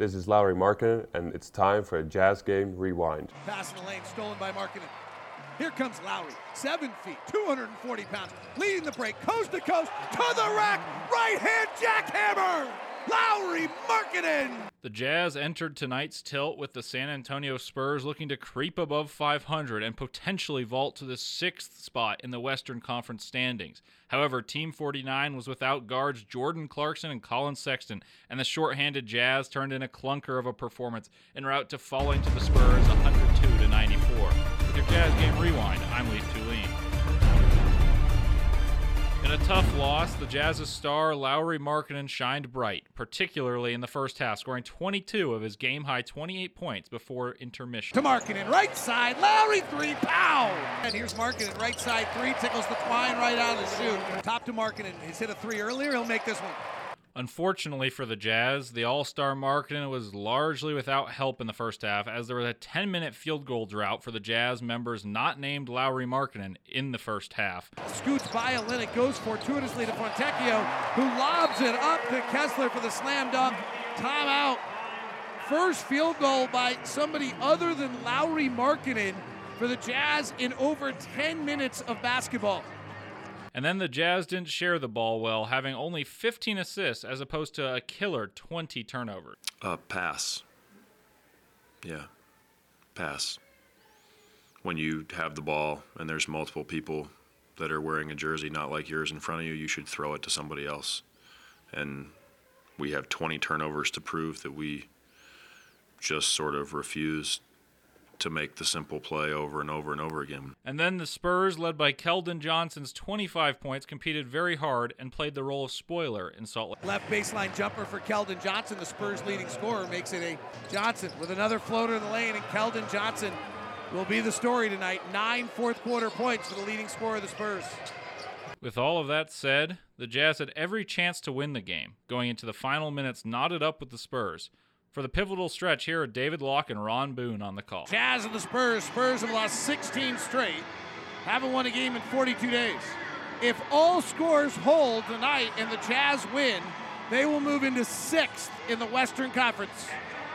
This is Lauri Markin, and it's time for a Jazz Game Rewind. Pass in the lane, stolen by Markkinen. Here comes Lauri, seven feet, 240 pounds, leading the break, coast to coast, to the rack, right hand jackhammer! Lauri Markkanen! The Jazz entered tonight's tilt with the San Antonio Spurs looking to creep above 500 and potentially vault to the sixth spot in the Western Conference standings. However, Team 49 was without guards Jordan Clarkson and Collin Sexton, and the short-handed Jazz turned in a clunker of a performance en route to falling to the Spurs 102 to 94. With your Jazz Game Rewind, I'm Leif Tulane. In a tough loss, the Jazz's star Lauri Markkanen shined bright, particularly in the first half, scoring 22 of his game-high 28 points before intermission. To Markkanen, right side, Lauri three, pow! And here's Markkanen, right side three, tickles the twine right out of the shoot. Top to Markkanen, he's hit a three earlier, he'll make this one. Unfortunately for the Jazz, the All Star Markkanen was largely without help in the first half, as there was a 10 minute field goal drought for the Jazz members not named Lauri Markkanen in the first half. Scoots by Olynyk, goes fortuitously to Fontecchio, who lobs it up to Kessler for the slam dunk. Timeout. First field goal by somebody other than Lauri Markkanen for the Jazz in over 10 minutes of basketball. And then the Jazz didn't share the ball well, having only 15 assists as opposed to a killer 20 turnovers. Uh, pass. Yeah, pass. When you have the ball and there's multiple people that are wearing a jersey not like yours in front of you, you should throw it to somebody else. And we have 20 turnovers to prove that we just sort of refuse to make the simple play over and over and over again. And then the Spurs, led by Keldon Johnson's 25 points, competed very hard and played the role of spoiler in Salt Lake. Left baseline jumper for Keldon Johnson, the Spurs' leading scorer, makes it a Johnson with another floater in the lane, and Keldon Johnson will be the story tonight. Nine fourth quarter points for the leading scorer of the Spurs. With all of that said, the Jazz had every chance to win the game, going into the final minutes knotted up with the Spurs. For the pivotal stretch, here are David Locke and Ron Boone on the call. Jazz and the Spurs. Spurs have lost 16 straight. Haven't won a game in 42 days. If all scores hold tonight and the Jazz win, they will move into sixth in the Western Conference.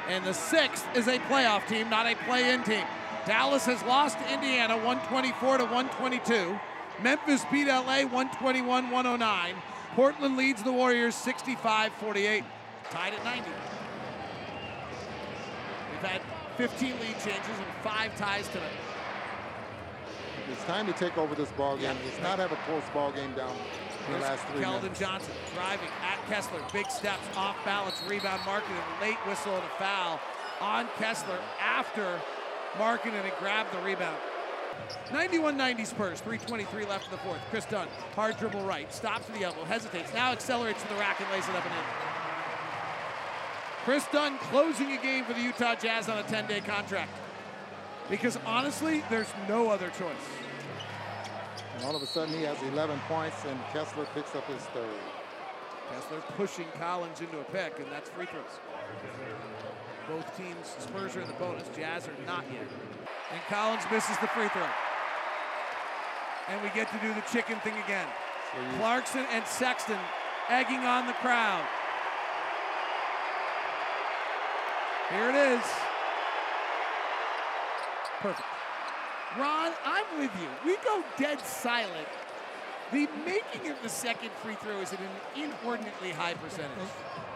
And the sixth is a playoff team, not a play-in team. Dallas has lost to Indiana 124 to 122. Memphis beat LA 121-109. Portland leads the Warriors 65-48. Tied at 90. We've had 15 lead changes and five ties tonight. It's time to take over this ball game. Let's not have a close ball game down in the last three Keldon minutes. Johnson driving at Kessler. Big steps, off balance, rebound Markkanen. Late whistle and a foul on Kessler after Markkanen had grabbed the rebound. 91-90 Spurs, 3.23 left in the fourth. Kris Dunn, hard dribble right, stops to the elbow, hesitates, now accelerates to the rack and lays it up and in. Kris Dunn closing a game for the Utah Jazz on a 10-day contract. Because honestly, there's no other choice. And all of a sudden, he has 11 points, and Kessler picks up his third. Kessler pushing Collins into a pick, and that's free throws. Both teams, Spurs are in the bonus. Jazz are not yet. And Collins misses the free throw. And we get to do the chicken thing again. Clarkson and Sexton egging on the crowd. Here it is. Perfect. Ron, I'm with you. We go dead silent. The making of the second free throw is at an inordinately high percentage.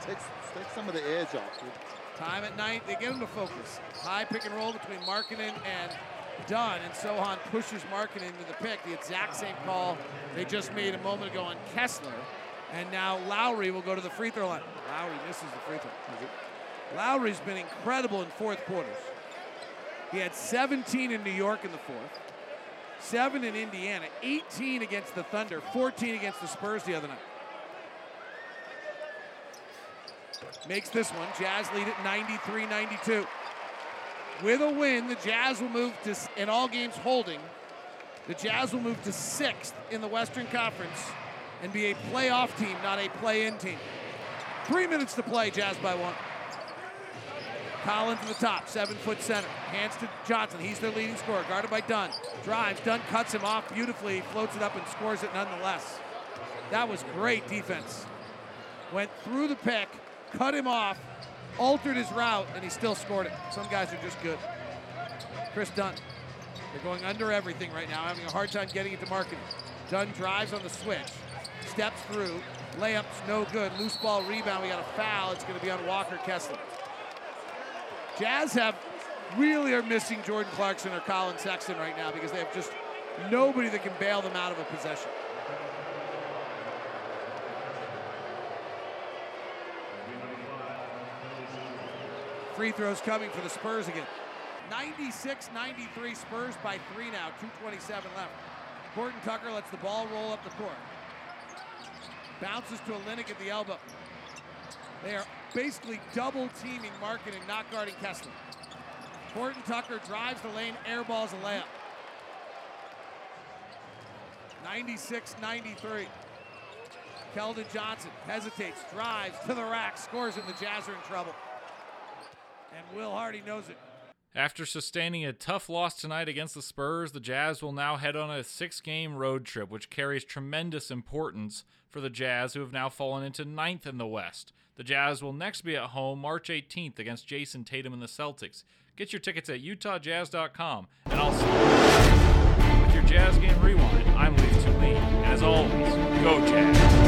Takes, takes some of the edge off. Time at night, they get him to focus. High pick and roll between Markkanen and Dunn, and Sochan pushes Markkanen into the pick. The exact same call they just made a moment ago on Kessler. And now Lauri will go to the free throw line. Lauri misses the free throw. Lauri's been incredible in fourth quarters. He had 17 in New York in the fourth, seven in Indiana, 18 against the Thunder, 14 against the Spurs the other night. makes this one. Jazz lead at 93 92. With a win, the Jazz will move to, in all games holding, the Jazz will move to sixth in the Western Conference and be a playoff team, not a play in team. Three minutes to play, Jazz by one. Collins to the top, seven foot center. Hands to Johnson. He's their leading scorer, guarded by Dunn. Drives. Dunn cuts him off beautifully, floats it up and scores it nonetheless. That was great defense. Went through the pick, cut him off, altered his route, and he still scored it. Some guys are just good. Kris Dunn. They're going under everything right now, having a hard time getting it to market. Dunn drives on the switch, steps through, layup's no good. Loose ball rebound. We got a foul. It's going to be on Walker Kessler. Jazz have really are missing Jordan Clarkson or Collin Sexton right now because they have just nobody that can bail them out of a possession. Free throws coming for the Spurs again. 96-93 Spurs by three now, 227 left. Horton Tucker lets the ball roll up the court. Bounces to a Olynyk at the elbow. They are basically double teaming Markkanen and not guarding Kessler. Horton Tucker drives the lane, airballs a layup. 96-93. Keldon Johnson hesitates, drives to the rack, scores and the Jazz are in trouble. And Will Hardy knows it. After sustaining a tough loss tonight against the Spurs, the Jazz will now head on a six game road trip, which carries tremendous importance for the Jazz, who have now fallen into ninth in the West. The Jazz will next be at home March 18th against Jayson Tatum and the Celtics. Get your tickets at utahjazz.com, and I'll see you with your Jazz Game Rewind. I'm Leaf Tulane, as always, go Jazz!